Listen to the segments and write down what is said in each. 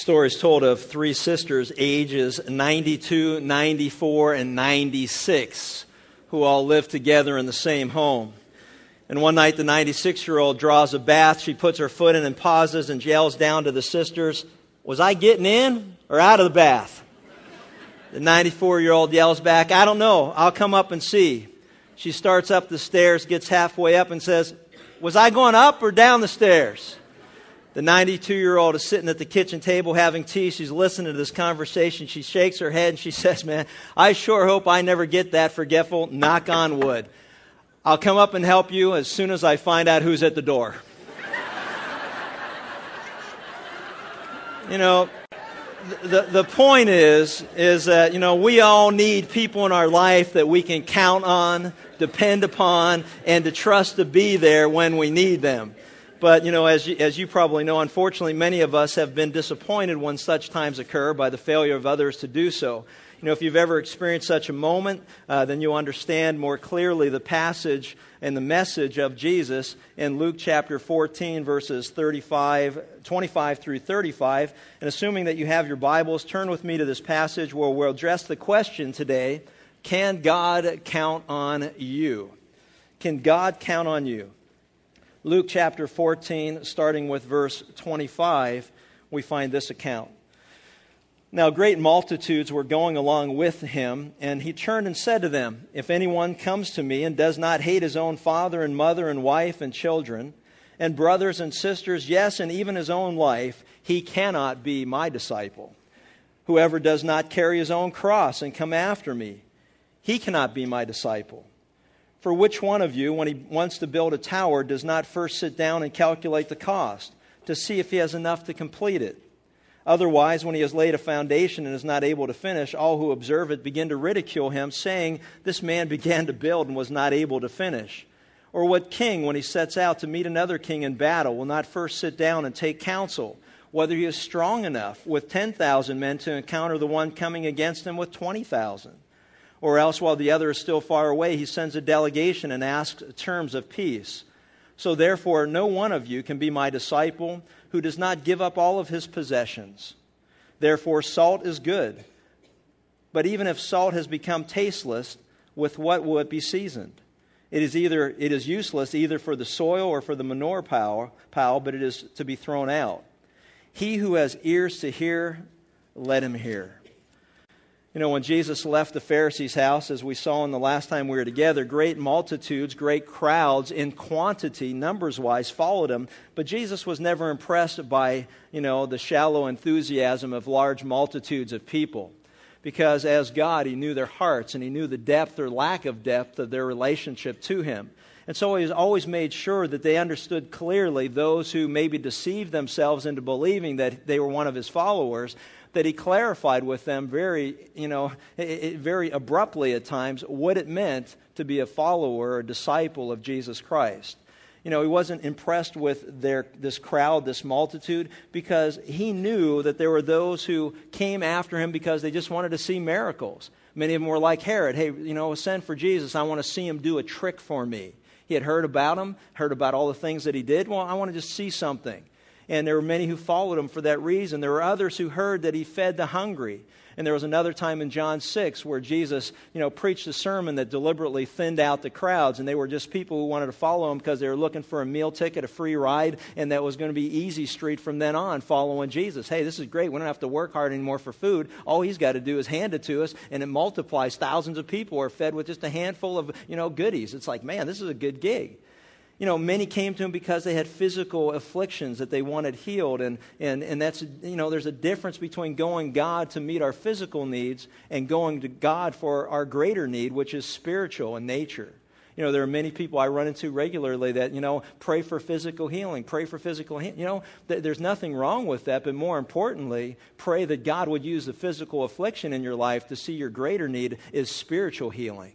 story is told of three sisters, ages 92, 94, and 96, who all lived together in the same home. And one night, the 96 year old draws a bath. She puts her foot in and pauses and yells down to the sisters, Was I getting in or out of the bath? The 94 year old yells back, I don't know. I'll come up and see. She starts up the stairs, gets halfway up, and says, Was I going up or down the stairs? The 92 year old is sitting at the kitchen table having tea. She's listening to this conversation. She shakes her head and she says, Man, I sure hope I never get that forgetful. Knock on wood. I'll come up and help you as soon as I find out who's at the door. you know, the, the point is, is that, you know, we all need people in our life that we can count on, depend upon, and to trust to be there when we need them. But, you know, as you, as you probably know, unfortunately, many of us have been disappointed when such times occur by the failure of others to do so. You know, if you've ever experienced such a moment, uh, then you'll understand more clearly the passage and the message of Jesus in Luke chapter 14, verses 35, 25 through 35. And assuming that you have your Bibles, turn with me to this passage where we'll address the question today Can God count on you? Can God count on you? Luke chapter 14, starting with verse 25, we find this account. Now, great multitudes were going along with him, and he turned and said to them, If anyone comes to me and does not hate his own father and mother and wife and children, and brothers and sisters, yes, and even his own life, he cannot be my disciple. Whoever does not carry his own cross and come after me, he cannot be my disciple. For which one of you, when he wants to build a tower, does not first sit down and calculate the cost to see if he has enough to complete it? Otherwise, when he has laid a foundation and is not able to finish, all who observe it begin to ridicule him, saying, This man began to build and was not able to finish. Or what king, when he sets out to meet another king in battle, will not first sit down and take counsel, whether he is strong enough with 10,000 men to encounter the one coming against him with 20,000? Or else, while the other is still far away, he sends a delegation and asks terms of peace. So, therefore, no one of you can be my disciple who does not give up all of his possessions. Therefore, salt is good. But even if salt has become tasteless, with what will it be seasoned? It is either it is useless either for the soil or for the manure pile, pile, but it is to be thrown out. He who has ears to hear, let him hear. You know, when Jesus left the Pharisees' house, as we saw in the last time we were together, great multitudes, great crowds in quantity, numbers wise, followed him. But Jesus was never impressed by, you know, the shallow enthusiasm of large multitudes of people. Because as God, he knew their hearts and he knew the depth or lack of depth of their relationship to him. And so he always made sure that they understood clearly those who maybe deceived themselves into believing that they were one of his followers that he clarified with them very, you know, very abruptly at times what it meant to be a follower or disciple of Jesus Christ. You know, he wasn't impressed with their, this crowd, this multitude, because he knew that there were those who came after him because they just wanted to see miracles. Many of them were like Herod. Hey, you know, send for Jesus. I want to see him do a trick for me. He had heard about him, heard about all the things that he did. Well, I want to just see something and there were many who followed him for that reason. There were others who heard that he fed the hungry. And there was another time in John 6 where Jesus, you know, preached a sermon that deliberately thinned out the crowds. And they were just people who wanted to follow him because they were looking for a meal ticket, a free ride, and that was going to be easy street from then on following Jesus. Hey, this is great. We don't have to work hard anymore for food. All he's got to do is hand it to us, and it multiplies. Thousands of people are fed with just a handful of, you know, goodies. It's like, man, this is a good gig you know, many came to him because they had physical afflictions that they wanted healed. And, and, and that's, you know, there's a difference between going God to meet our physical needs and going to God for our greater need, which is spiritual in nature. You know, there are many people I run into regularly that, you know, pray for physical healing, pray for physical healing. You know, th- there's nothing wrong with that, but more importantly, pray that God would use the physical affliction in your life to see your greater need is spiritual healing.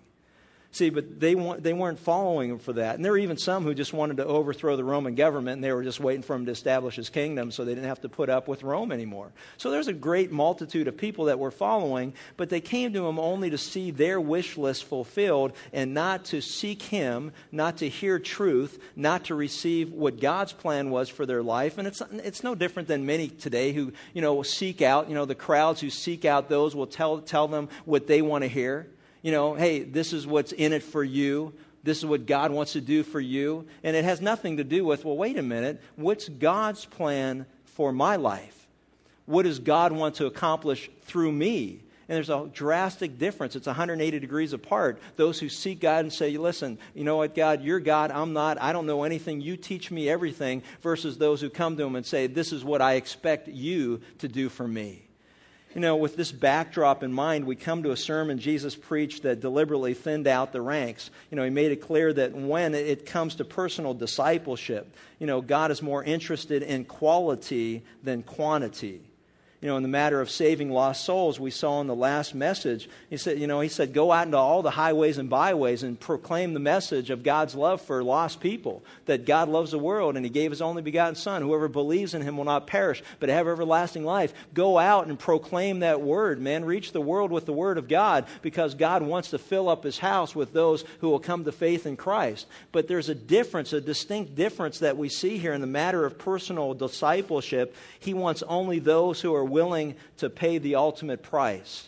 See, but they, they weren't following him for that. And there were even some who just wanted to overthrow the Roman government, and they were just waiting for him to establish his kingdom so they didn't have to put up with Rome anymore. So there's a great multitude of people that were following, but they came to him only to see their wish list fulfilled and not to seek him, not to hear truth, not to receive what God's plan was for their life. And it's, it's no different than many today who, you know, seek out, you know, the crowds who seek out those will tell, tell them what they want to hear you know, hey, this is what's in it for you. This is what God wants to do for you. And it has nothing to do with, well, wait a minute, what's God's plan for my life? What does God want to accomplish through me? And there's a drastic difference. It's 180 degrees apart. Those who seek God and say, listen, you know what, God, you're God, I'm not, I don't know anything, you teach me everything, versus those who come to Him and say, this is what I expect you to do for me you know, with this backdrop in mind, we come to a sermon Jesus preached that deliberately thinned out the ranks. You know, he made it clear that when it comes to personal discipleship, you know, God is more interested in quality than quantity you know, in the matter of saving lost souls, we saw in the last message, he said, you know, he said, go out into all the highways and byways and proclaim the message of God's love for lost people, that God loves the world and he gave his only begotten son. Whoever believes in him will not perish, but have everlasting life. Go out and proclaim that word, man. Reach the world with the word of God because God wants to fill up his house with those who will come to faith in Christ. But there's a difference, a distinct difference that we see here in the matter of personal discipleship. He wants only those who are willing to pay the ultimate price.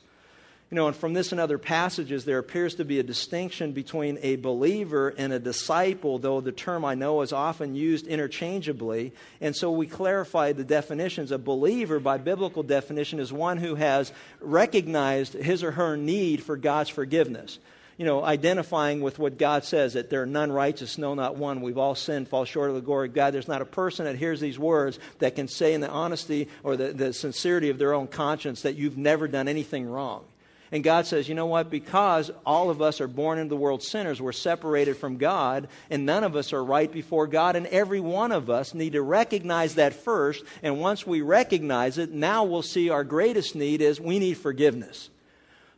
You know, and from this and other passages, there appears to be a distinction between a believer and a disciple, though the term I know is often used interchangeably. And so we clarify the definitions. A believer, by biblical definition, is one who has recognized his or her need for God's forgiveness you know, identifying with what God says that there are none righteous, no, not one. We've all sinned, fall short of the glory of God. There's not a person that hears these words that can say in the honesty or the, the sincerity of their own conscience that you've never done anything wrong. And God says, you know what? Because all of us are born into the world sinners, we're separated from God, and none of us are right before God, and every one of us need to recognize that first. And once we recognize it, now we'll see our greatest need is we need forgiveness.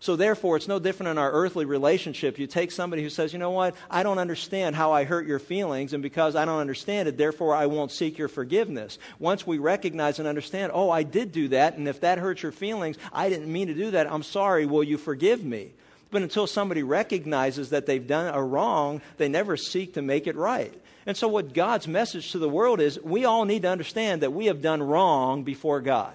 So, therefore, it's no different in our earthly relationship. You take somebody who says, you know what, I don't understand how I hurt your feelings, and because I don't understand it, therefore I won't seek your forgiveness. Once we recognize and understand, oh, I did do that, and if that hurts your feelings, I didn't mean to do that, I'm sorry, will you forgive me? But until somebody recognizes that they've done a wrong, they never seek to make it right. And so, what God's message to the world is we all need to understand that we have done wrong before God.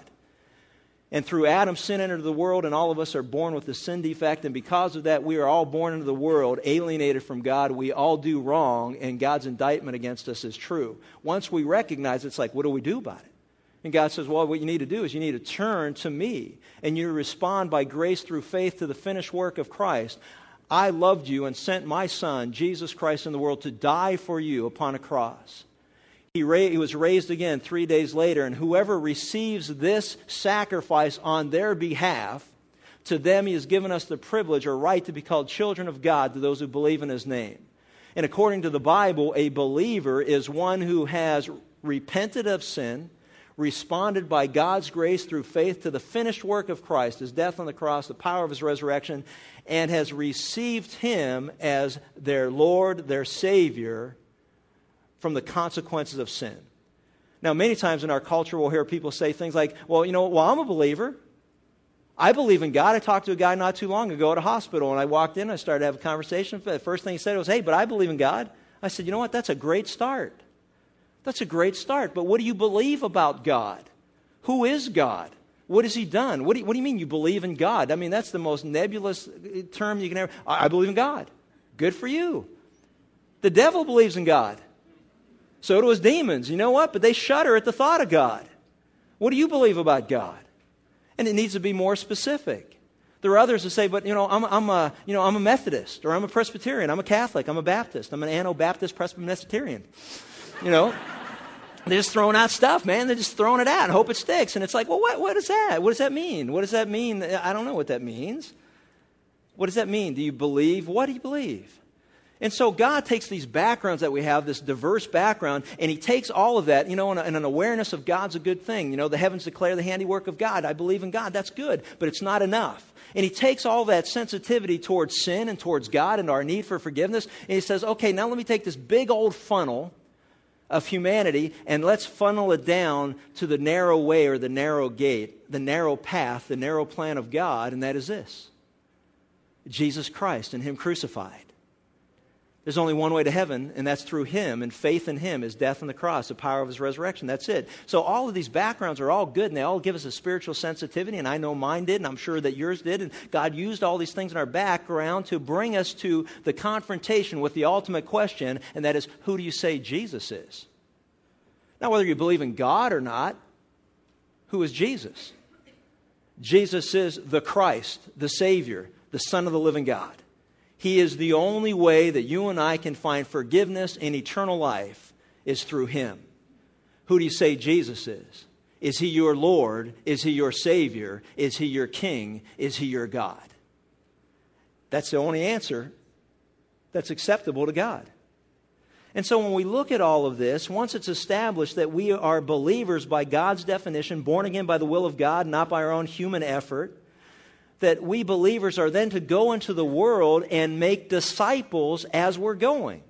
And through Adam, sin entered the world, and all of us are born with a sin defect. And because of that, we are all born into the world alienated from God. We all do wrong, and God's indictment against us is true. Once we recognize it, it's like, what do we do about it? And God says, well, what you need to do is you need to turn to me, and you respond by grace through faith to the finished work of Christ. I loved you and sent my Son, Jesus Christ, in the world to die for you upon a cross. He, ra- he was raised again three days later, and whoever receives this sacrifice on their behalf, to them he has given us the privilege or right to be called children of God to those who believe in his name. And according to the Bible, a believer is one who has repented of sin, responded by God's grace through faith to the finished work of Christ, his death on the cross, the power of his resurrection, and has received him as their Lord, their Savior, from the consequences of sin. Now, many times in our culture, we'll hear people say things like, well, you know, well, I'm a believer. I believe in God. I talked to a guy not too long ago at a hospital, and I walked in and I started to have a conversation. The first thing he said was, hey, but I believe in God. I said, you know what? That's a great start. That's a great start. But what do you believe about God? Who is God? What has he done? What do, you, what do you mean you believe in God? I mean, that's the most nebulous uh, term you can ever. I believe in God. Good for you. The devil believes in God. So do his demons. You know what? But they shudder at the thought of God. What do you believe about God? And it needs to be more specific. There are others that say, but you know, I'm, I'm, a, you know, I'm a Methodist, or I'm a Presbyterian, I'm a Catholic, I'm a Baptist, I'm an Anabaptist Presbyterian. You know? They're just throwing out stuff, man. They're just throwing it out and hope it sticks. And it's like, well, what, what is that? What does that mean? What does that mean? I don't know what that means. What does that mean? Do you believe? What do you believe? And so God takes these backgrounds that we have, this diverse background, and He takes all of that, you know, and, an awareness of God's a good thing. You know, the heavens declare the handiwork of God. I believe in God. That's good, but it's not enough. And He takes all that sensitivity towards sin and towards God and our need for forgiveness, and He says, okay, now let me take this big old funnel of humanity and let's funnel it down to the narrow way or the narrow gate, the narrow path, the narrow plan of God, and that is this Jesus Christ and Him crucified. There's only one way to heaven, and that's through Him, and faith in Him, His death on the cross, the power of His resurrection. That's it. So all of these backgrounds are all good, and they all give us a spiritual sensitivity, and I know mine did, and I'm sure that yours did. And God used all these things in our background to bring us to the confrontation with the ultimate question, and that is, who do you say Jesus is? Now, whether you believe in God or not, who is Jesus? Jesus is the Christ, the Savior, the Son of the living God. He is the only way that you and I can find forgiveness and eternal life is through Him. Who do you say Jesus is? Is He your Lord? Is He your Savior? Is He your King? Is He your God? That's the only answer that's acceptable to God. And so when we look at all of this, once it's established that we are believers by God's definition, born again by the will of God, not by our own human effort, that we believers are then to go into the world and make disciples as we're going.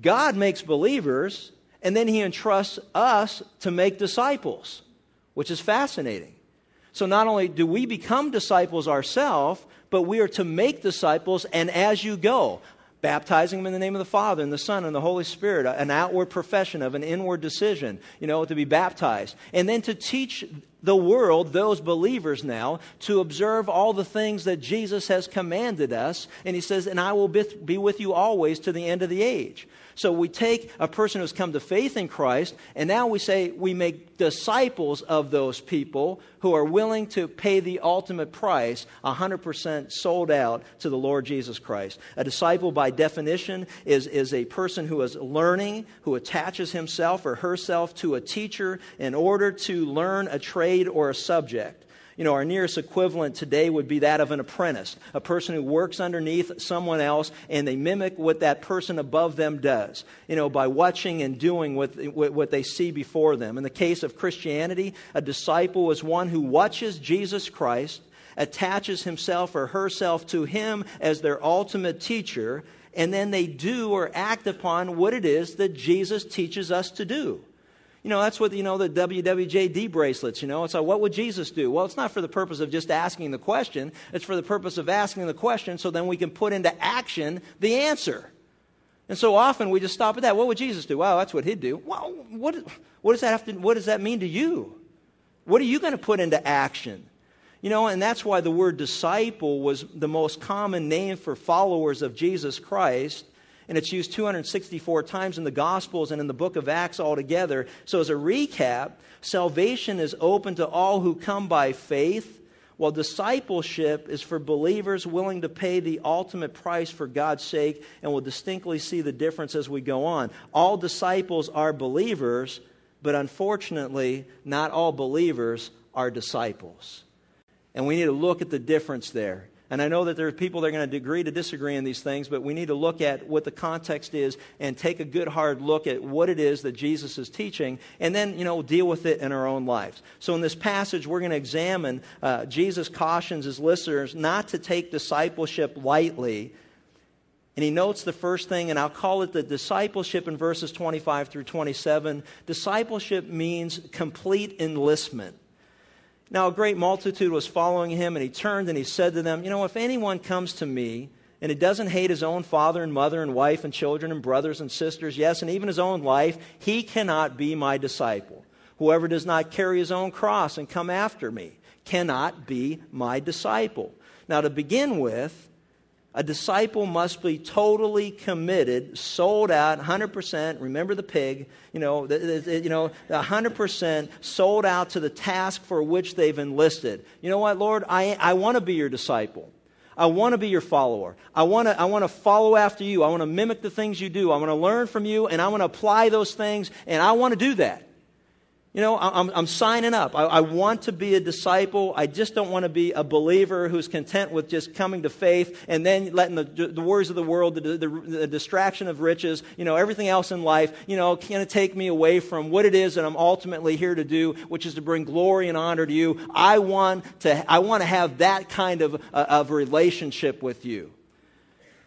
God makes believers, and then He entrusts us to make disciples, which is fascinating. So not only do we become disciples ourselves, but we are to make disciples, and as you go, baptizing them in the name of the Father and the Son and the Holy Spirit, an outward profession of an inward decision, you know, to be baptized. And then to teach the world, those believers now, to observe all the things that Jesus has commanded us. And he says, and I will be with you always to the end of the age. So we take a person who's come to faith in Christ, and now we say we make disciples of those people who are willing to pay the ultimate price, 100% sold out to the Lord Jesus Christ. A disciple, by definition, is, is a person who is learning, who attaches himself or herself to a teacher in order to learn a trade or a subject. You know, our nearest equivalent today would be that of an apprentice, a person who works underneath someone else and they mimic what that person above them does, you know, by watching and doing what, what they see before them. In the case of Christianity, a disciple is one who watches Jesus Christ, attaches himself or herself to him as their ultimate teacher, and then they do or act upon what it is that Jesus teaches us to do. You know, that's what, you know, the WWJD bracelets, you know. It's like, what would Jesus do? Well, it's not for the purpose of just asking the question. It's for the purpose of asking the question so then we can put into action the answer. And so often we just stop at that. What would Jesus do? Well, that's what he'd do. Well, what, what does that have to, what does that mean to you? What are you going to put into action? You know, and that's why the word disciple was the most common name for followers of Jesus Christ and it's used 264 times in the Gospels and in the book of Acts altogether. So, as a recap, salvation is open to all who come by faith, while discipleship is for believers willing to pay the ultimate price for God's sake, and we'll distinctly see the difference as we go on. All disciples are believers, but unfortunately, not all believers are disciples. And we need to look at the difference there. And I know that there are people that are going to agree to disagree in these things, but we need to look at what the context is and take a good hard look at what it is that Jesus is teaching, and then, you know, deal with it in our own lives. So in this passage, we're going to examine uh, Jesus cautions his listeners not to take discipleship lightly. And he notes the first thing, and I'll call it the discipleship in verses 25 through 27. Discipleship means complete enlistment. Now a great multitude was following him, and he turned and he said to them, You know, if anyone comes to me and he doesn't hate his own father and mother and wife and children and brothers and sisters, yes, and even his own life, he cannot be my disciple. Whoever does not carry his own cross and come after me cannot be my disciple. Now, to begin with, a disciple must be totally committed, sold out, 100%. Remember the pig, you know, you know, 100% sold out to the task for which they've enlisted. You know what, Lord? I, I want to be your disciple. I want to be your follower. I want to, I want to follow after you. I want to mimic the things you do. I want to learn from you, and I want to apply those things, and I want to do that. You know, I'm, I'm signing up. I, I, want to be a disciple. I just don't want to be a believer who's content with just coming to faith and then letting the, the worries of the world, the, the, the, distraction of riches, you know, everything else in life, you know, kind of take me away from what it is that I'm ultimately here to do, which is to bring glory and honor to you. I want to, I want to have that kind of, uh, of relationship with you.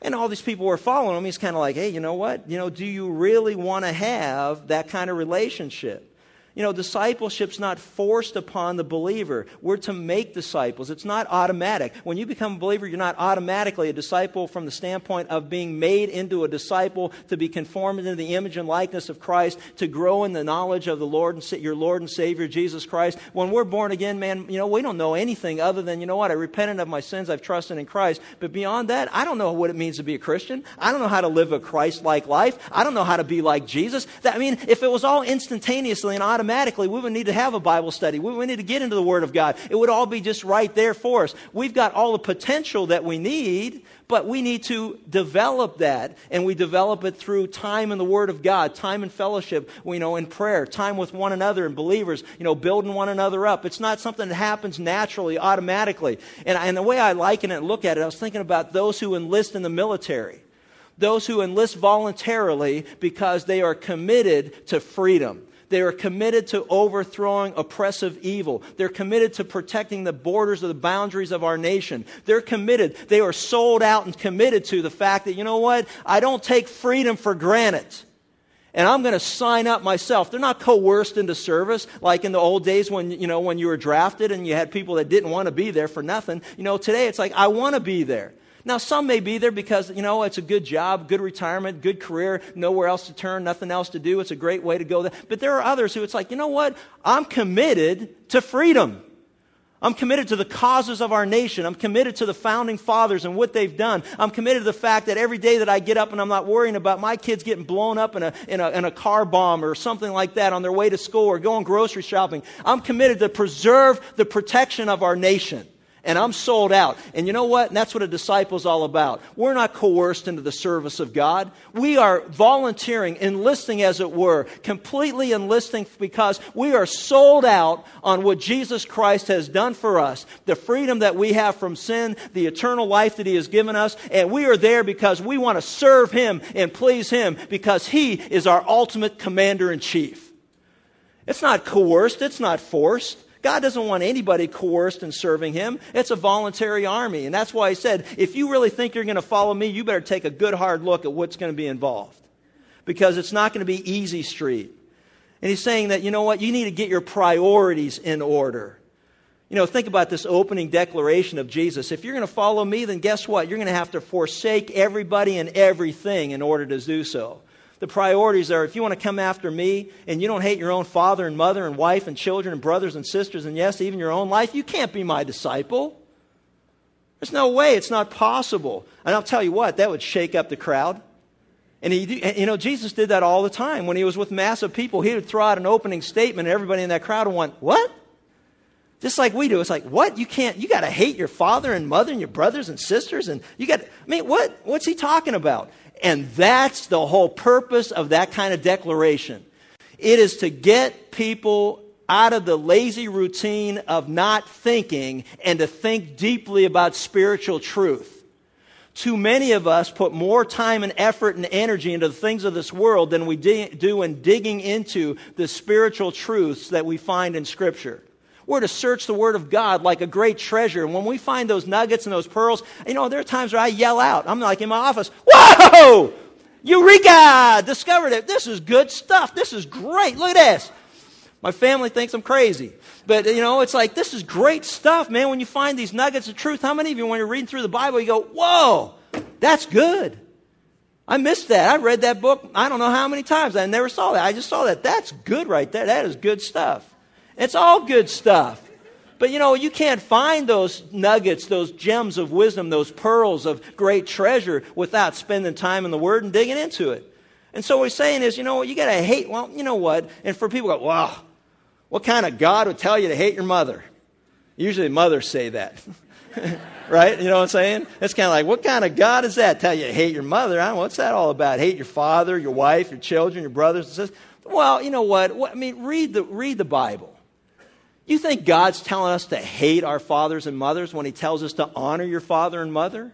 And all these people were following him. He's kind of like, hey, you know what? You know, do you really want to have that kind of relationship? You know, discipleship's not forced upon the believer. We're to make disciples. It's not automatic. When you become a believer, you're not automatically a disciple from the standpoint of being made into a disciple to be conformed into the image and likeness of Christ, to grow in the knowledge of the Lord and your Lord and Savior Jesus Christ. When we're born again, man, you know, we don't know anything other than, you know what, I repented of my sins, I've trusted in Christ. But beyond that, I don't know what it means to be a Christian. I don't know how to live a Christ-like life. I don't know how to be like Jesus. That, I mean, if it was all instantaneously and automatically automatically we would need to have a Bible study. We would need to get into the Word of God. It would all be just right there for us. We've got all the potential that we need, but we need to develop that. And we develop it through time in the Word of God, time in fellowship, you know, in prayer, time with one another and believers, you know, building one another up. It's not something that happens naturally, automatically. And, and the way I liken it and look at it, I was thinking about those who enlist in the military those who enlist voluntarily because they are committed to freedom. They are committed to overthrowing oppressive evil. They're committed to protecting the borders of the boundaries of our nation. They're committed. They are sold out and committed to the fact that, you know what? I don't take freedom for granted. And I'm going to sign up myself. They're not coerced into service like in the old days when, you know, when you were drafted and you had people that didn't want to be there for nothing. You know, today it's like, I want to be there. Now, some may be there because, you know, it's a good job, good retirement, good career, nowhere else to turn, nothing else to do. It's a great way to go there. But there are others who it's like, you know what? I'm committed to freedom. I'm committed to the causes of our nation. I'm committed to the founding fathers and what they've done. I'm committed to the fact that every day that I get up and I'm not worrying about my kids getting blown up in a, in a, in a car bomb or something like that on their way to school or going grocery shopping. I'm committed to preserve the protection of our nation and I'm sold out. And you know what? And that's what a disciple's all about. We're not coerced into the service of God. We are volunteering, enlisting as it were, completely enlisting because we are sold out on what Jesus Christ has done for us, the freedom that we have from sin, the eternal life that He has given us, and we are there because we want to serve Him and please Him because He is our ultimate commander in chief. It's not coerced, it's not forced. God doesn't want anybody coerced in serving Him. It's a voluntary army. And that's why He said, if you really think you're going to follow me, you better take a good hard look at what's going to be involved. Because it's not going to be easy street. And He's saying that, you know what, you need to get your priorities in order. You know, think about this opening declaration of Jesus. If you're going to follow me, then guess what? You're going to have to forsake everybody and everything in order to do so. The priorities are if you want to come after me and you don't hate your own father and mother and wife and children and brothers and sisters and yes, even your own life, you can't be my disciple. There's no way. It's not possible. And I'll tell you what, that would shake up the crowd. And he, you know, Jesus did that all the time. When he was with massive people, he would throw out an opening statement, and everybody in that crowd would went, "What?" Just like we do. It's like, "What? You can't? You got to hate your father and mother and your brothers and sisters, and you got." I mean, what? What's he talking about? And that's the whole purpose of that kind of declaration. It is to get people out of the lazy routine of not thinking and to think deeply about spiritual truth. Too many of us put more time and effort and energy into the things of this world than we do in digging into the spiritual truths that we find in Scripture. We're to search the Word of God like a great treasure. And when we find those nuggets and those pearls, you know, there are times where I yell out. I'm like in my office, Whoa! Eureka! Discovered it. This is good stuff. This is great. Look at this. My family thinks I'm crazy. But, you know, it's like, this is great stuff, man. When you find these nuggets of truth, how many of you, when you're reading through the Bible, you go, Whoa! That's good. I missed that. I read that book, I don't know how many times. I never saw that. I just saw that. That's good right there. That is good stuff. It's all good stuff. But you know, you can't find those nuggets, those gems of wisdom, those pearls of great treasure without spending time in the Word and digging into it. And so what he's saying is, you know, you gotta hate, well, you know what? And for people go, wow, what kind of God would tell you to hate your mother? Usually mothers say that. right? You know what I'm saying? It's kind of like, what kind of God is that? Tell you to hate your mother. I don't know, what's that all about? Hate your father, your wife, your children, your brothers and sisters. Well, you know what? I mean, read the, read the Bible. You think God's telling us to hate our fathers and mothers when He tells us to honor your father and mother?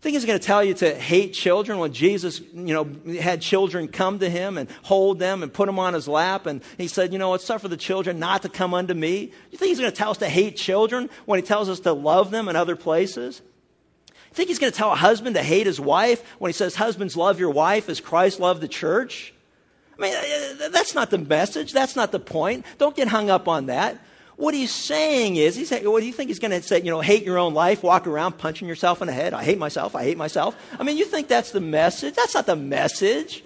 Think He's going to tell you to hate children when Jesus, you know, had children come to Him and hold them and put them on His lap, and He said, you know, it's tough for the children not to come unto Me. You think He's going to tell us to hate children when He tells us to love them in other places? Think He's going to tell a husband to hate his wife when He says, husbands, love your wife as Christ loved the church? I mean, uh, uh, that's not the message. That's not the point. Don't get hung up on that. What he's saying is, he's what do you think he's going to say? You know, hate your own life, walk around punching yourself in the head. I hate myself. I hate myself. I mean, you think that's the message? That's not the message.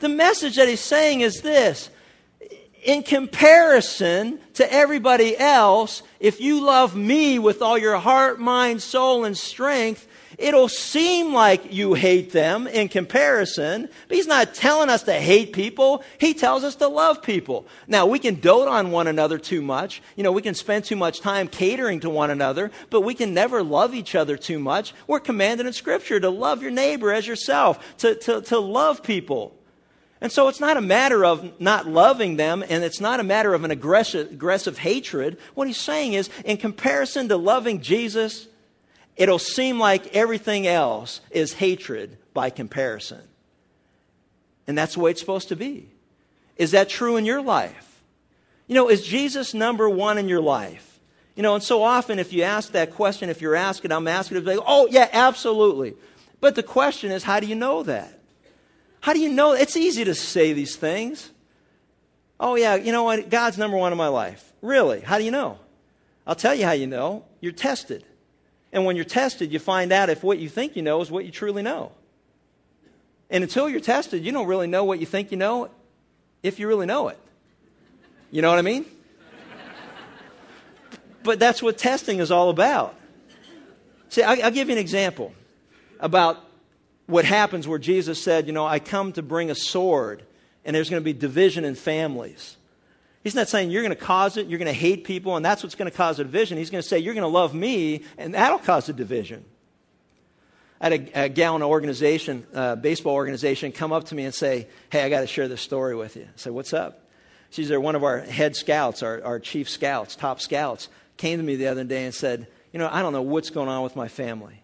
The message that he's saying is this. In comparison to everybody else, if you love me with all your heart, mind, soul, and strength, It'll seem like you hate them in comparison, but he's not telling us to hate people. He tells us to love people. Now, we can dote on one another too much. You know, we can spend too much time catering to one another, but we can never love each other too much. We're commanded in Scripture to love your neighbor as yourself, to, to, to love people. And so it's not a matter of not loving them, and it's not a matter of an aggressive, aggressive hatred. What he's saying is, in comparison to loving Jesus, it'll seem like everything else is hatred by comparison. And that's the way it's supposed to be. Is that true in your life? You know, is Jesus number one in your life? You know, and so often if you ask that question, if you're asking, I'm asking, like, oh, yeah, absolutely. But the question is, how do you know that? How do you know? It's easy to say these things. Oh, yeah, you know what? God's number one in my life. Really? How do you know? I'll tell you how you know. You're tested. And when you're tested, you find out if what you think you know is what you truly know. And until you're tested, you don't really know what you think you know if you really know it. You know what I mean? but that's what testing is all about. See, I'll give you an example about what happens where Jesus said, You know, I come to bring a sword, and there's going to be division in families. He's not saying you're going to cause it, you're going to hate people, and that's what's going to cause a division. He's going to say you're going to love me, and that'll cause a division. I had a, a gal in an organization, uh, baseball organization, come up to me and say, Hey, I got to share this story with you. I said, What's up? She's there, one of our head scouts, our, our chief scouts, top scouts, came to me the other day and said, You know, I don't know what's going on with my family.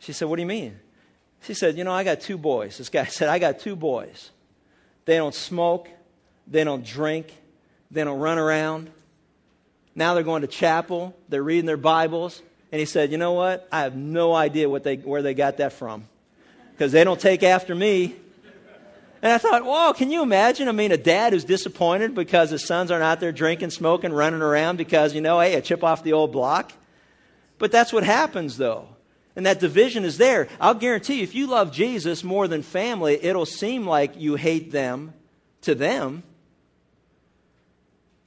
She said, What do you mean? She said, You know, I got two boys. This guy said, I got two boys. They don't smoke, they don't drink, they don't run around. Now they're going to chapel. They're reading their Bibles. And he said, You know what? I have no idea what they, where they got that from because they don't take after me. And I thought, whoa, can you imagine? I mean, a dad who's disappointed because his sons aren't out there drinking, smoking, running around because, you know, hey, a chip off the old block. But that's what happens, though. And that division is there. I'll guarantee you, if you love Jesus more than family, it'll seem like you hate them to them.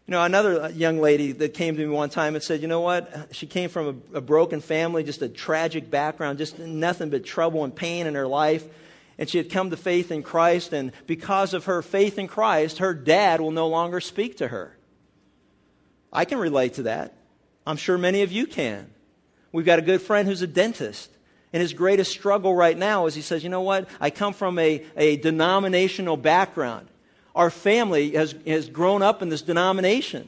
You know, another uh, young lady that came to me one time and said, you know what? She came from a, a, broken family, just a tragic background, just nothing but trouble and pain in her life. And she had come to faith in Christ, and because of her faith in Christ, her dad will no longer speak to her. I can relate to that. I'm sure many of you can. We've got a good friend who's a dentist. And his greatest struggle right now is he says, you know what? I come from a, a denominational background our family has, has grown up in this denomination.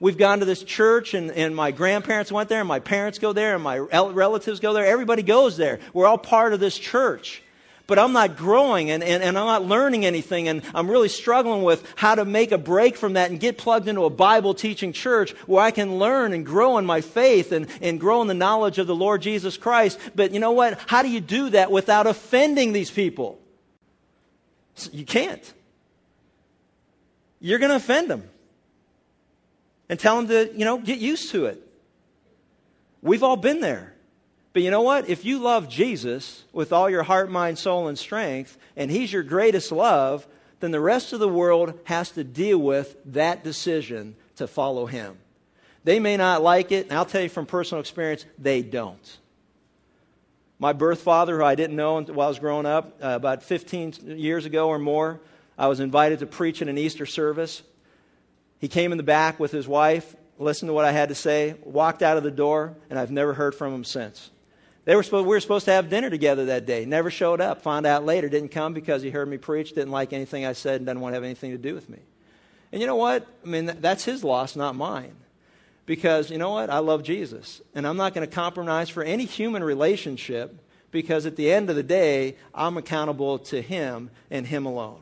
We've gone to this church, and, and my grandparents went there, and my parents go there, and my relatives go there. Everybody goes there. We're all part of this church. But I'm not growing, and, and, and I'm not learning anything, and I'm really struggling with how to make a break from that and get plugged into a Bible teaching church where I can learn and grow in my faith and, and grow in the knowledge of the Lord Jesus Christ. But you know what? How do you do that without offending these people? You can't you're going to offend them and tell them to, you know, get used to it. We've all been there. But you know what? If you love Jesus with all your heart, mind, soul, and strength, and He's your greatest love, then the rest of the world has to deal with that decision to follow Him. They may not like it, and I'll tell you from personal experience, they don't. My birth father, who I didn't know while I was growing up, uh, about 15 years ago or more, I was invited to preach in an Easter service. He came in the back with his wife, listened to what I had to say, walked out of the door, and I've never heard from him since. They were supposed, we were supposed to have dinner together that day. Never showed up. Found out later. Didn't come because he heard me preach, didn't like anything I said, and doesn't want to have anything to do with me. And you know what? I mean, that's his loss, not mine. Because you know what? I love Jesus. And I'm not going to compromise for any human relationship because at the end of the day, I'm accountable to him and him alone.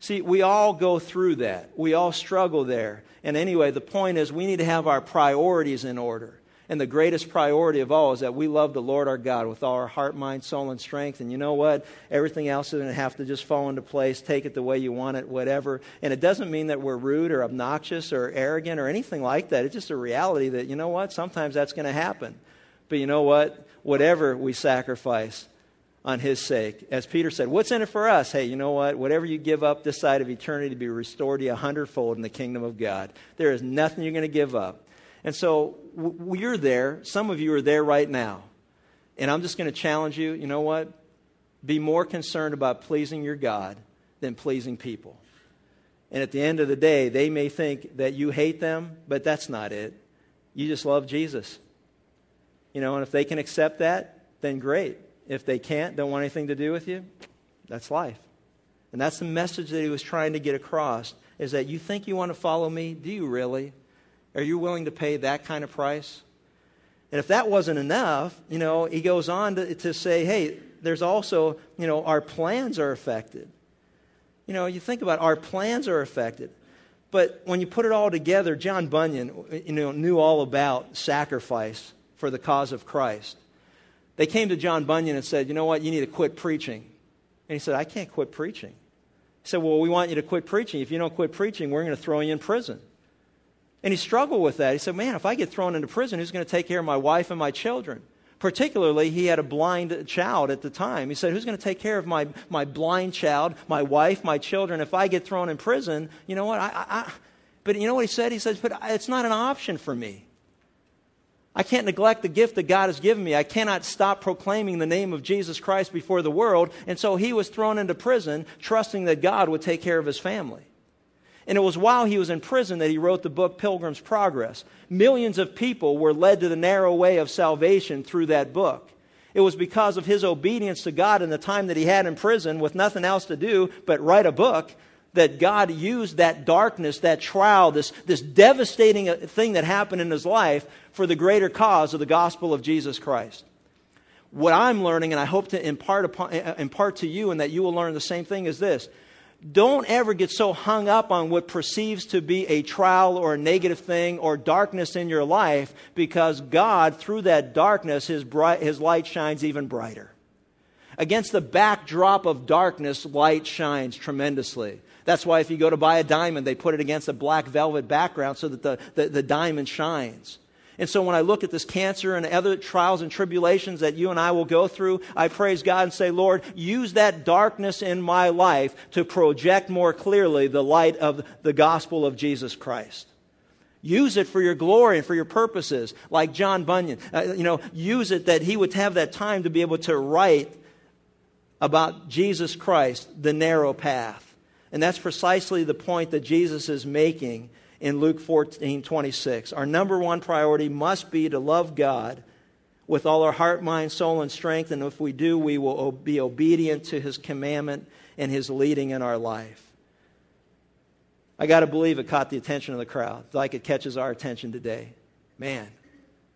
See, we all go through that. We all struggle there. And anyway, the point is we need to have our priorities in order. And the greatest priority of all is that we love the Lord our God with all our heart, mind, soul, and strength. And you know what? Everything else is going to have to just fall into place. Take it the way you want it, whatever. And it doesn't mean that we're rude or obnoxious or arrogant or anything like that. It's just a reality that, you know what? Sometimes that's going to happen. But you know what? Whatever we sacrifice on His sake, as Peter said, what's in it for us? Hey, you know what? Whatever you give up this side of eternity to be restored to you a hundredfold in the kingdom of God. There is nothing you're going to give up. And so you're there. Some of you are there right now. And I'm just going to challenge you you know what? Be more concerned about pleasing your God than pleasing people. And at the end of the day, they may think that you hate them, but that's not it. You just love Jesus. You know, and if they can accept that, then great. If they can't, don't want anything to do with you, that's life. And that's the message that he was trying to get across is that you think you want to follow me? Do you really? Are you willing to pay that kind of price? And if that wasn't enough, you know, he goes on to, to say, hey, there's also, you know, our plans are affected. You know, you think about it, our plans are affected. But when you put it all together, John Bunyan, you know, knew all about sacrifice for the cause of Christ. They came to John Bunyan and said, you know what, you need to quit preaching. And he said, I can't quit preaching. He said, well, we want you to quit preaching. If you don't quit preaching, we're going to throw you in prison. And he struggled with that. He said, Man, if I get thrown into prison, who's going to take care of my wife and my children? Particularly, he had a blind child at the time. He said, Who's going to take care of my, my blind child, my wife, my children? If I get thrown in prison, you know what? I, I, I but you know what he said? He says, But it's not an option for me. I can't neglect the gift that God has given me. I cannot stop proclaiming the name of Jesus Christ before the world. And so he was thrown into prison, trusting that God would take care of his family. And it was while he was in prison that he wrote the book Pilgrim's Progress. Millions of people were led to the narrow way of salvation through that book. It was because of his obedience to God in the time that he had in prison with nothing else to do but write a book that God used that darkness, that trial, this, this devastating uh, thing that happened in his life for the greater cause of the gospel of Jesus Christ. What I'm learning, and I hope to impart, upon, uh, uh, impart to you, and that you will learn the same thing, is this don't ever get so hung up on what perceives to be a trial or a negative thing or darkness in your life because God, through that darkness, his, bright, his light shines even brighter. Against the backdrop of darkness, light shines tremendously. That's why if you go to buy a diamond, they put it against a black velvet background so that the, the, the diamond shines. And so when I look at this cancer and other trials and tribulations that you and I will go through, I praise God and say, Lord, use that darkness in my life to project more clearly the light of the gospel of Jesus Christ. Use it for your glory and for your purposes, like John Bunyan. Uh, you know, use it that he would have that time to be able to write about Jesus Christ, the narrow path. And that's precisely the point that Jesus is making in Luke 14 26. Our number one priority must be to love God with all our heart, mind, soul, and strength. And if we do, we will be obedient to his commandment and his leading in our life. I got to believe it caught the attention of the crowd, like it catches our attention today. Man,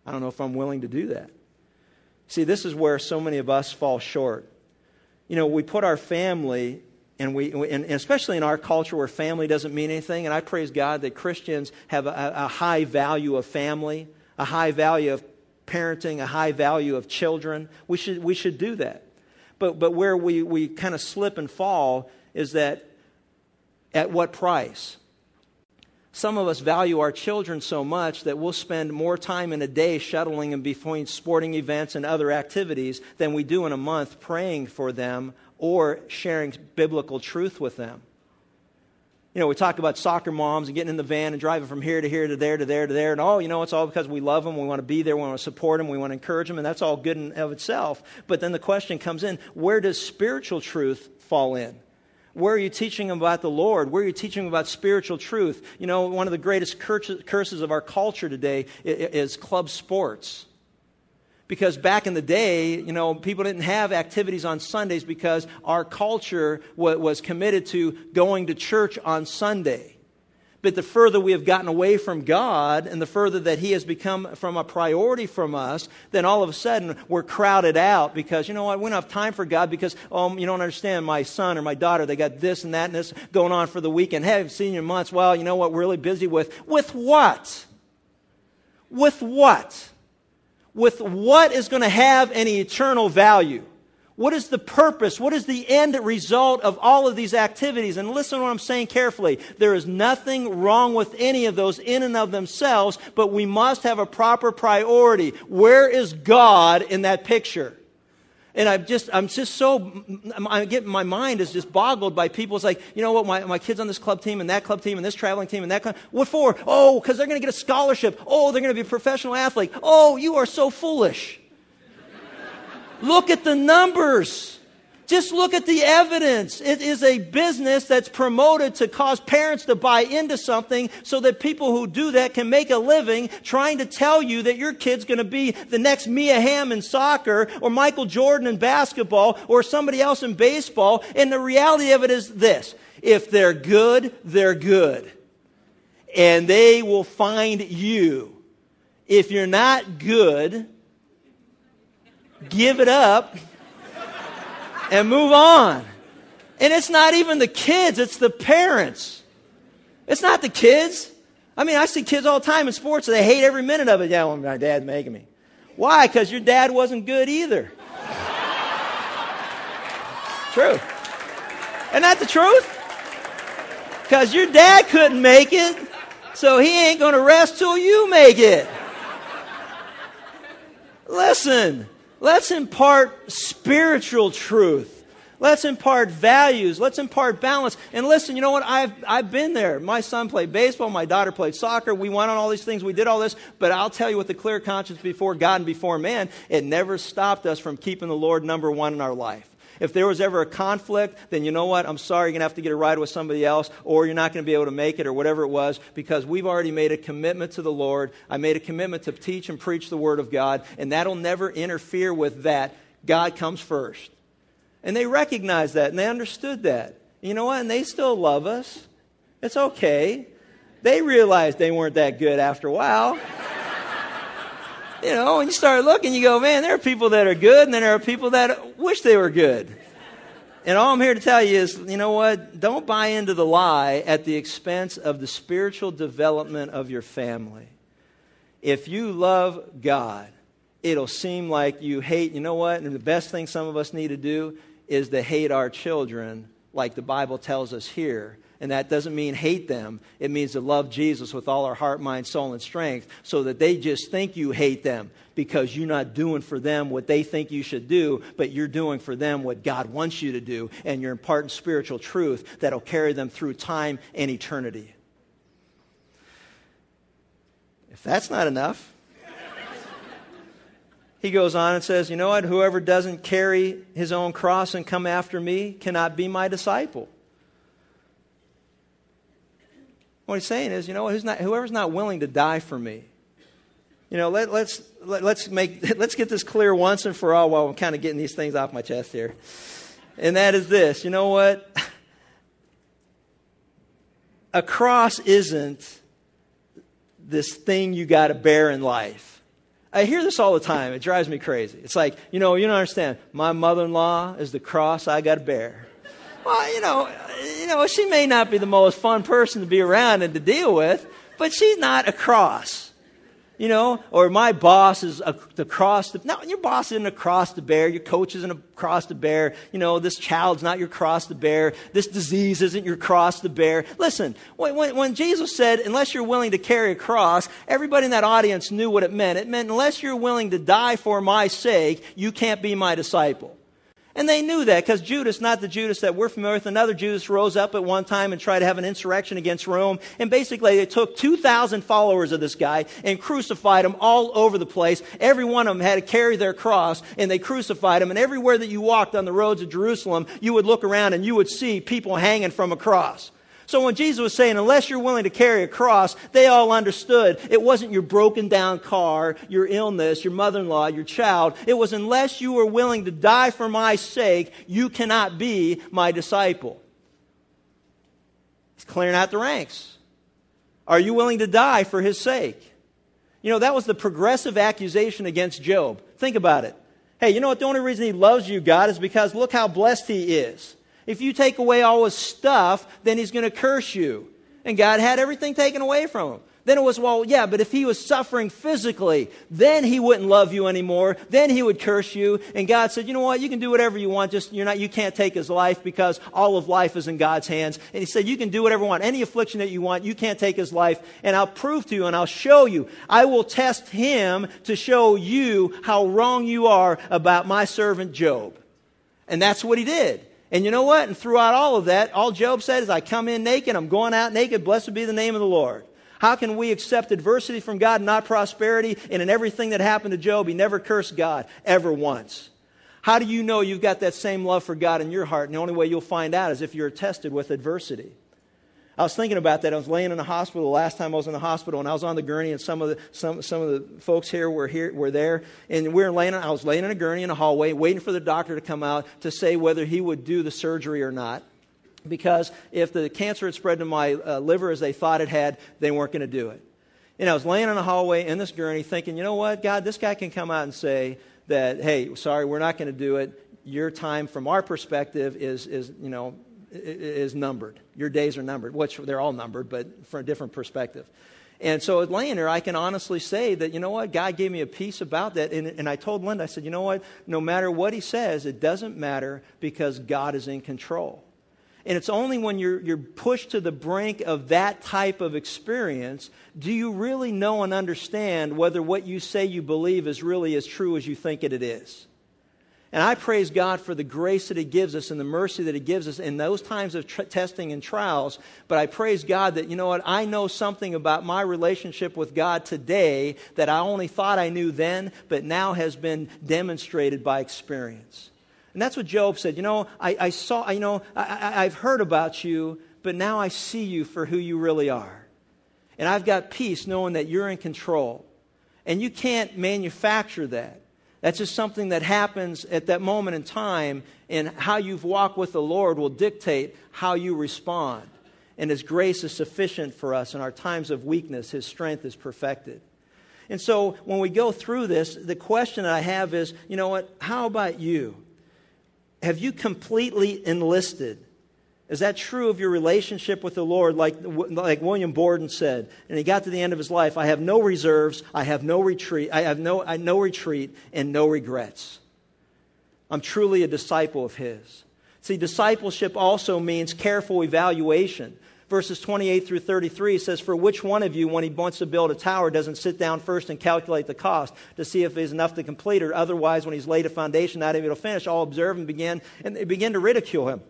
I don't know if I'm willing to do that. See, this is where so many of us fall short. You know, we put our family and we and especially in our culture where family doesn't mean anything and i praise god that christians have a, a, high value of family a high value of parenting a high value of children. We should we should do that. But but where we we kind of slip and fall is that at what price? Some of us value our children so much that we'll spend more time in a day shuttling them between sporting events and other activities than we do in a month praying for them or sharing biblical truth with them. You know, we talk about soccer moms and getting in the van and driving from here to here to there to there to there. And oh, you know, it's all because we love them. We want to be there. We want to support them. We want to encourage them. And that's all good in of itself. But then the question comes in where does spiritual truth fall in? Where are you teaching them about the Lord? Where are you teaching them about spiritual truth? You know, one of the greatest curses of our culture today is club sports. Because back in the day, you know, people didn't have activities on Sundays because our culture was committed to going to church on Sunday. But the further we have gotten away from God and the further that He has become from a priority from us, then all of a sudden we're crowded out because, you know what, we don't have time for God because, oh, you don't understand, my son or my daughter, they got this and that and this going on for the weekend. Hey, I haven't seen you in months. Well, you know what, we're really busy with. With what? With what? With what is going to have any eternal value? What is the purpose? What is the end result of all of these activities? And listen to what I'm saying carefully. There is nothing wrong with any of those in and of themselves, but we must have a proper priority. Where is God in that picture? And I'm just, I'm just so, I get, my mind is just boggled by people. It's like, you know what, my, my kid's on this club team and that club team and this traveling team and that club. What for? Oh, because they're going to get a scholarship. Oh, they're going to be a professional athlete. Oh, you are so foolish. Look at the numbers. Just look at the evidence. It is a business that's promoted to cause parents to buy into something so that people who do that can make a living trying to tell you that your kid's going to be the next Mia Hamm in soccer or Michael Jordan in basketball or somebody else in baseball. And the reality of it is this. If they're good, they're good. And they will find you. If you're not good, give it up and move on. And it's not even the kids, it's the parents. It's not the kids. I mean, I see kids all the time in sports, and they hate every minute of it. Yeah, well, my dad's making me. Why? Because your dad wasn't good either. True. Isn't that the truth? Because your dad couldn't make it, so he ain't going to rest till you make it. Listen, Let's impart spiritual truth. Let's impart values. Let's impart balance. And listen, you know what? I've, I've been there. My son played baseball. My daughter played soccer. We went on all these things. We did all this. But I'll tell you with a clear conscience before God and before man, it never stopped us from keeping the Lord number one in our life. If there was ever a conflict, then you know what? I'm sorry, you're going to have to get a ride with somebody else, or you're not going to be able to make it, or whatever it was, because we've already made a commitment to the Lord. I made a commitment to teach and preach the Word of God, and that'll never interfere with that. God comes first. And they recognized that, and they understood that. You know what? And they still love us. It's okay. They realized they weren't that good after a while. You know, when you start looking, you go, man, there are people that are good, and then there are people that wish they were good. And all I'm here to tell you is, you know what? Don't buy into the lie at the expense of the spiritual development of your family. If you love God, it'll seem like you hate, you know what? And the best thing some of us need to do is to hate our children, like the Bible tells us here. And that doesn't mean hate them. It means to love Jesus with all our heart, mind, soul, and strength so that they just think you hate them because you're not doing for them what they think you should do, but you're doing for them what God wants you to do. And you're imparting spiritual truth that'll carry them through time and eternity. If that's not enough, he goes on and says, You know what? Whoever doesn't carry his own cross and come after me cannot be my disciple. What he's saying is, you know, not, whoever's not willing to die for me, you know, let, let's, let, let's, make, let's get this clear once and for all while I'm kind of getting these things off my chest here. And that is this you know what? A cross isn't this thing you got to bear in life. I hear this all the time. It drives me crazy. It's like, you know, you don't understand. My mother in law is the cross I got to bear. Well, you know, you know, she may not be the most fun person to be around and to deal with, but she's not a cross. You know, or my boss is a, the cross. No, your boss isn't a cross to bear. Your coach isn't a cross to bear. You know, this child's not your cross to bear. This disease isn't your cross to bear. Listen, when, when Jesus said, unless you're willing to carry a cross, everybody in that audience knew what it meant. It meant, unless you're willing to die for my sake, you can't be my disciple. And they knew that because Judas, not the Judas that we're familiar with, another Judas rose up at one time and tried to have an insurrection against Rome. And basically they took 2,000 followers of this guy and crucified them all over the place. Every one of them had to carry their cross and they crucified them. And everywhere that you walked on the roads of Jerusalem, you would look around and you would see people hanging from a cross. So when Jesus was saying, unless you're willing to carry a cross, they all understood it wasn't your broken down car, your illness, your mother in law, your child. It was unless you are willing to die for my sake, you cannot be my disciple. He's clearing out the ranks. Are you willing to die for his sake? You know, that was the progressive accusation against Job. Think about it. Hey, you know what? The only reason he loves you, God, is because look how blessed he is. If you take away all his stuff, then he's going to curse you. And God had everything taken away from him. Then it was, well, yeah, but if he was suffering physically, then he wouldn't love you anymore. Then he would curse you. And God said, you know what? You can do whatever you want. Just, you're not, you can't take his life because all of life is in God's hands. And he said, you can do whatever you want. Any affliction that you want, you can't take his life. And I'll prove to you and I'll show you. I will test him to show you how wrong you are about my servant Job. And that's what he did. And you know what? And throughout all of that, all Job said is, I come in naked, I'm going out naked, blessed be the name of the Lord. How can we accept adversity from God, not prosperity? And in everything that happened to Job, he never cursed God, ever once. How do you know you've got that same love for God in your heart? And the only way you'll find out is if you're tested with adversity. I was thinking about that. I was laying in the hospital the last time I was in the hospital, and I was on the gurney, and some of the some some of the folks here were here were there, and we were laying. I was laying in a gurney in a hallway, waiting for the doctor to come out to say whether he would do the surgery or not. Because if the cancer had spread to my uh, liver as they thought it had, they weren't going to do it. And I was laying in a hallway in this gurney, thinking, you know what, God, this guy can come out and say that, hey, sorry, we're not going to do it. Your time, from our perspective, is is you know is numbered. Your days are numbered, which they're all numbered, but from a different perspective. And so at there, I can honestly say that, you know what, God gave me a peace about that. And, and I told Linda, I said, you know what, no matter what he says, it doesn't matter because God is in control. And it's only when you're, you're pushed to the brink of that type of experience do you really know and understand whether what you say you believe is really as true as you think it is. And I praise God for the grace that He gives us and the mercy that He gives us in those times of tr- testing and trials. But I praise God that, you know what, I know something about my relationship with God today that I only thought I knew then, but now has been demonstrated by experience. And that's what Job said. You know, I, I saw, you know, I, I've heard about you, but now I see you for who you really are. And I've got peace knowing that you're in control. And you can't manufacture that. That's just something that happens at that moment in time, and how you've walked with the Lord will dictate how you respond. And His grace is sufficient for us in our times of weakness. His strength is perfected. And so when we go through this, the question that I have is you know what? How about you? Have you completely enlisted is that true of your relationship with the Lord, like, like William Borden said? And he got to the end of his life I have no reserves, I have no retreat, I have no, I, no retreat, and no regrets. I'm truly a disciple of his. See, discipleship also means careful evaluation. Verses 28 through 33 says, For which one of you, when he wants to build a tower, doesn't sit down first and calculate the cost to see if it is enough to complete it? Otherwise, when he's laid a foundation, not able to finish, all observe and begin, and they begin to ridicule him.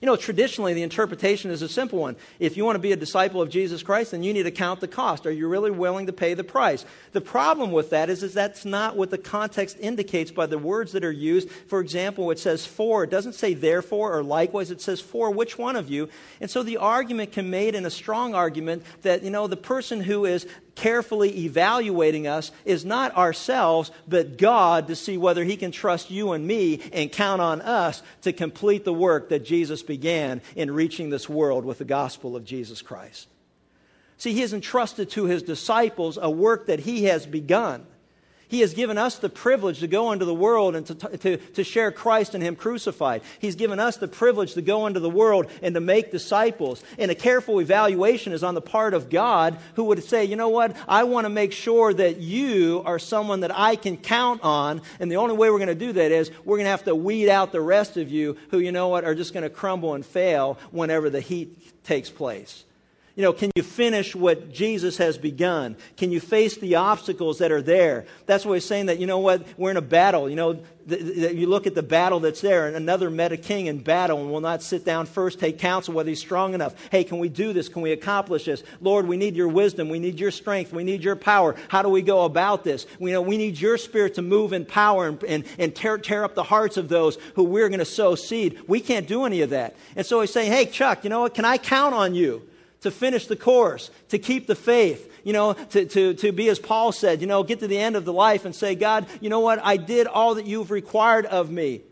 You know, traditionally, the interpretation is a simple one. If you want to be a disciple of Jesus Christ, then you need to count the cost. Are you really willing to pay the price? The problem with that is, is that's not what the context indicates by the words that are used. For example, it says for. It doesn't say therefore or likewise. It says for which one of you. And so the argument can made in a strong argument that, you know, the person who is carefully evaluating us is not ourselves, but God to see whether He can trust you and me and count on us to complete the work that Jesus began in reaching this world with the gospel of Jesus Christ. See, He has entrusted to His disciples a work that He has begun. He has given us the privilege to go into the world and to, to, to share Christ and Him crucified. He's given us the privilege to go into the world and to make disciples. And a careful evaluation is on the part of God who would say, you know what? I want to make sure that you are someone that I can count on. And the only way we're going to do that is we're going to have to weed out the rest of you who, you know what, are just going to crumble and fail whenever the heat takes place. You know, can you finish what Jesus has begun? Can you face the obstacles that are there? That's why he's saying that, you know what, we're in a battle. You know, you look at the battle that's there, and another met a king in battle and will not sit down first, take counsel whether he's strong enough. Hey, can we do this? Can we accomplish this? Lord, we need your wisdom. We need your strength. We need your power. How do we go about this? We you know we need your spirit to move in power and, and, and tear, tear up the hearts of those who we're going to sow seed. We can't do any of that. And so he's saying, hey, Chuck, you know what? Can I count on you? To finish the course, to keep the faith, you know, to, to, to be as Paul said, you know, get to the end of the life and say, God, you know what? I did all that you've required of me.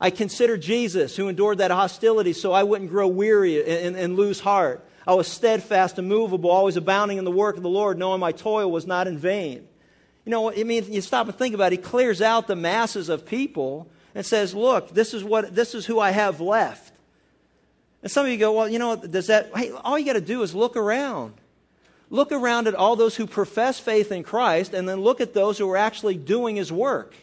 I consider Jesus who endured that hostility so I wouldn't grow weary and, and, lose heart. I was steadfast, immovable, always abounding in the work of the Lord, knowing my toil was not in vain. You know, I mean, you stop and think about it. He clears out the masses of people and says, look, this is what, this is who I have left. And some of you go, well, you know, does that, hey, all you got to do is look around. Look around at all those who profess faith in Christ and then look at those who are actually doing his work.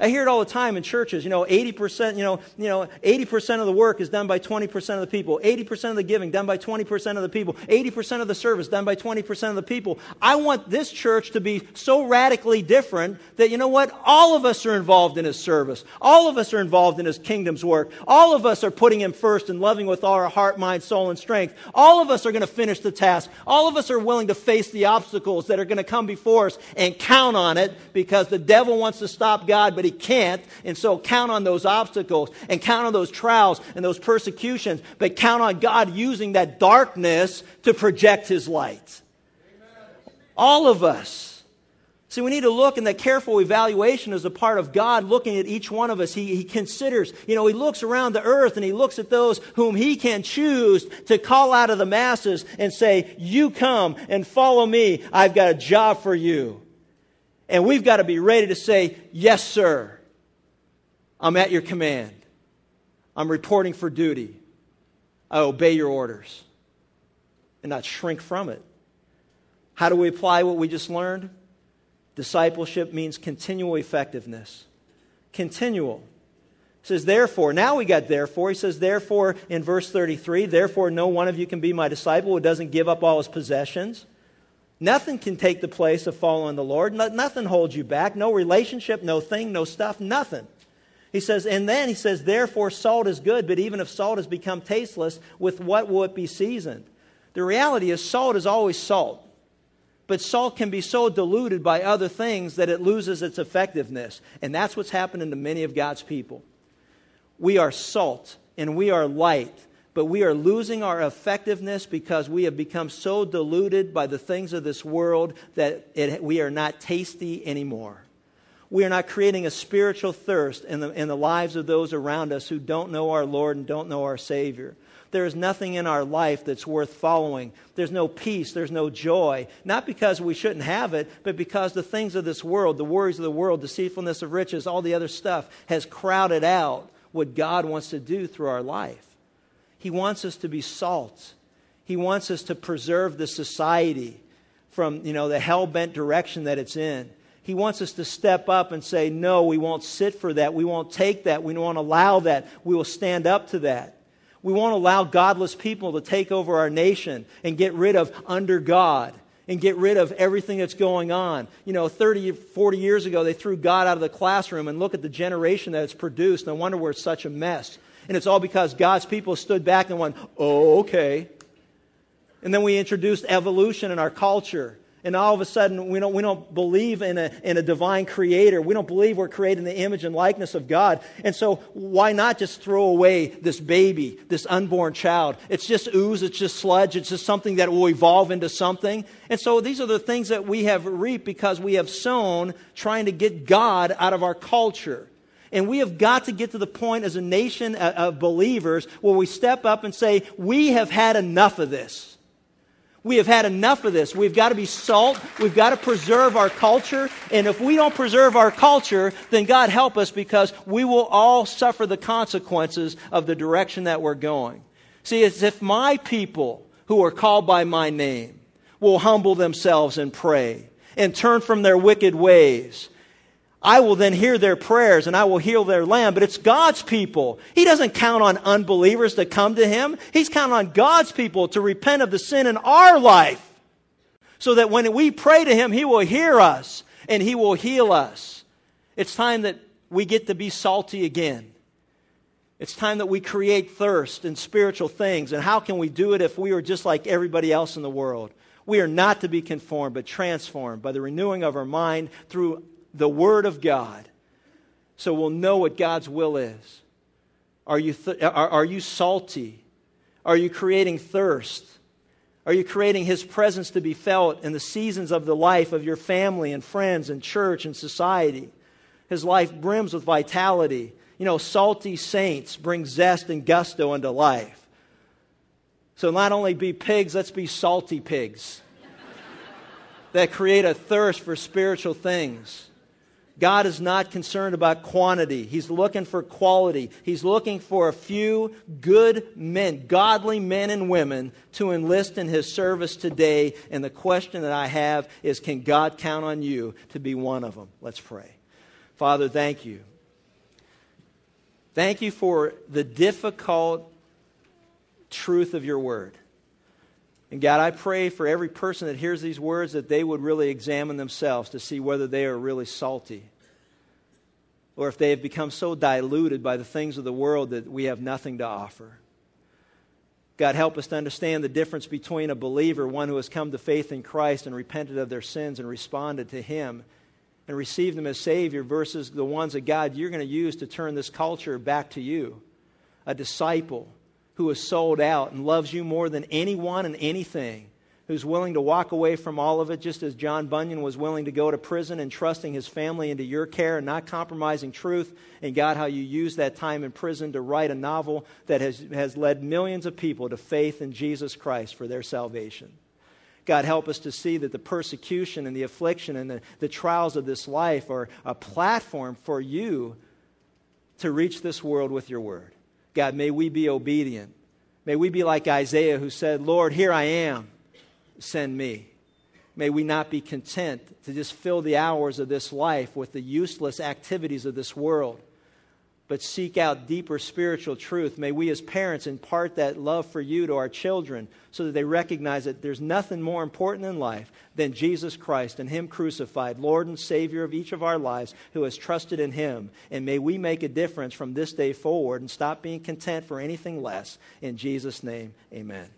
I hear it all the time in churches. You know, 80%, you know, you know, 80% of the work is done by 20% of the people. 80% of the giving done by 20% of the people. 80% of the service done by 20% of the people. I want this church to be so radically different that, you know what? All of us are involved in his service. All of us are involved in his kingdom's work. All of us are putting him first and loving with all our heart, mind, soul, and strength. All of us are going to finish the task. All of us are willing to face the obstacles that are going to come before us and count on it because the devil wants to stop God, but he can't. And so count on those obstacles and count on those trials and those persecutions, but count on God using that darkness to project his light. All of us. See, we need to look, and that careful evaluation is a part of God looking at each one of us. He, he considers, you know, He looks around the earth and He looks at those whom He can choose to call out of the masses and say, You come and follow me. I've got a job for you. And we've got to be ready to say, Yes, sir. I'm at your command. I'm reporting for duty. I obey your orders and not shrink from it. How do we apply what we just learned? Discipleship means continual effectiveness. Continual. It says, therefore, now we got therefore. He says, therefore, in verse 33, therefore, no one of you can be my disciple who doesn't give up all his possessions Nothing can take the place of following the Lord. No, nothing holds you back. No relationship, no thing, no stuff, nothing. He says, and then he says, therefore salt is good, but even if salt has become tasteless, with what will it be seasoned? The reality is, salt is always salt. But salt can be so diluted by other things that it loses its effectiveness. And that's what's happening to many of God's people. We are salt and we are light but we are losing our effectiveness because we have become so diluted by the things of this world that it, we are not tasty anymore. We are not creating a spiritual thirst in the, in the lives of those around us who don't know our Lord and don't know our Savior. There is nothing in our life that's worth following. There's no peace. There's no joy. Not because we shouldn't have it, but because the things of this world, the worries of the world, deceitfulness of riches, all the other stuff has crowded out what God wants to do through our life. He wants us to be salt. He wants us to preserve the society from, you know, the hell-bent direction that it's in. He wants us to step up and say, no, we won't sit for that. We won't take that. We won't allow that. We will stand up to that. We won't allow godless people to take over our nation and get rid of under God and get rid of everything that's going on. You know, 30, 40 years ago, they threw God out of the classroom and look at the generation that it's produced. No wonder we're such a mess. And it's all because God's people stood back and went, oh, okay. And then we introduced evolution in our culture. And all of a sudden, we don't, we don't believe in a, in a divine creator. We don't believe we're created in the image and likeness of God. And so, why not just throw away this baby, this unborn child? It's just ooze, it's just sludge, it's just something that will evolve into something. And so, these are the things that we have reaped because we have sown trying to get God out of our culture. And we have got to get to the point as a nation of believers where we step up and say, we have had enough of this. We have had enough of this. We've got to be salt. We've got to preserve our culture. And if we don't preserve our culture, then God help us because we will all suffer the consequences of the direction that we're going. See, it's if my people who are called by my name will humble themselves and pray and turn from their wicked ways I will then hear their prayers and I will heal their land. But it's God's people. He doesn't count on unbelievers to come to Him. He's counting on God's people to repent of the sin in our life. So that when we pray to Him, He will hear us and He will heal us. It's time that we get to be salty again. It's time that we create thirst in spiritual things. And how can we do it if we are just like everybody else in the world? We are not to be conformed, but transformed by the renewing of our mind through the Word of God. So we'll know what God's will is. Are you, th- are, are you salty? Are you creating thirst? Are you creating His presence to be felt in the seasons of the life of your family and friends and church and society? His life brims with vitality. You know, salty saints bring zest and gusto into life. So not only be pigs, let's be salty pigs that create a thirst for spiritual things. God is not concerned about quantity. He's looking for quality. He's looking for a few good men, godly men and women to enlist in His service today. And the question that I have is can God count on you to be one of them? Let's pray. Father, thank you. Thank you for the difficult truth of your word. And God, I pray for every person that hears these words that they would really examine themselves to see whether they are really salty or if they have become so diluted by the things of the world that we have nothing to offer. God, help us to understand the difference between a believer, one who has come to faith in Christ and repented of their sins and responded to Him and received Him as Savior, versus the ones that God you're going to use to turn this culture back to you. A disciple who is sold out and loves you more than anyone and anything, who's willing to walk away from all of it, just as John Bunyan was willing to go to prison and trusting his family into your care and not compromising truth. And God, how you used that time in prison to write a novel that has, has led millions of people to faith in Jesus Christ for their salvation. God, help us to see that the persecution and the affliction and the, the trials of this life are a platform for you to reach this world with your word. God, may we be obedient. May we be like Isaiah who said, Lord, here I am, send me. May we not be content to just fill the hours of this life with the useless activities of this world but seek out deeper spiritual truth. May we as parents impart that love for you to our children so that they recognize that there's nothing more important in life than Jesus Christ and Him crucified, Lord and Savior of each of our lives who has trusted in Him. And may we make a difference from this day forward and stop being content for anything less. In Jesus' name, amen.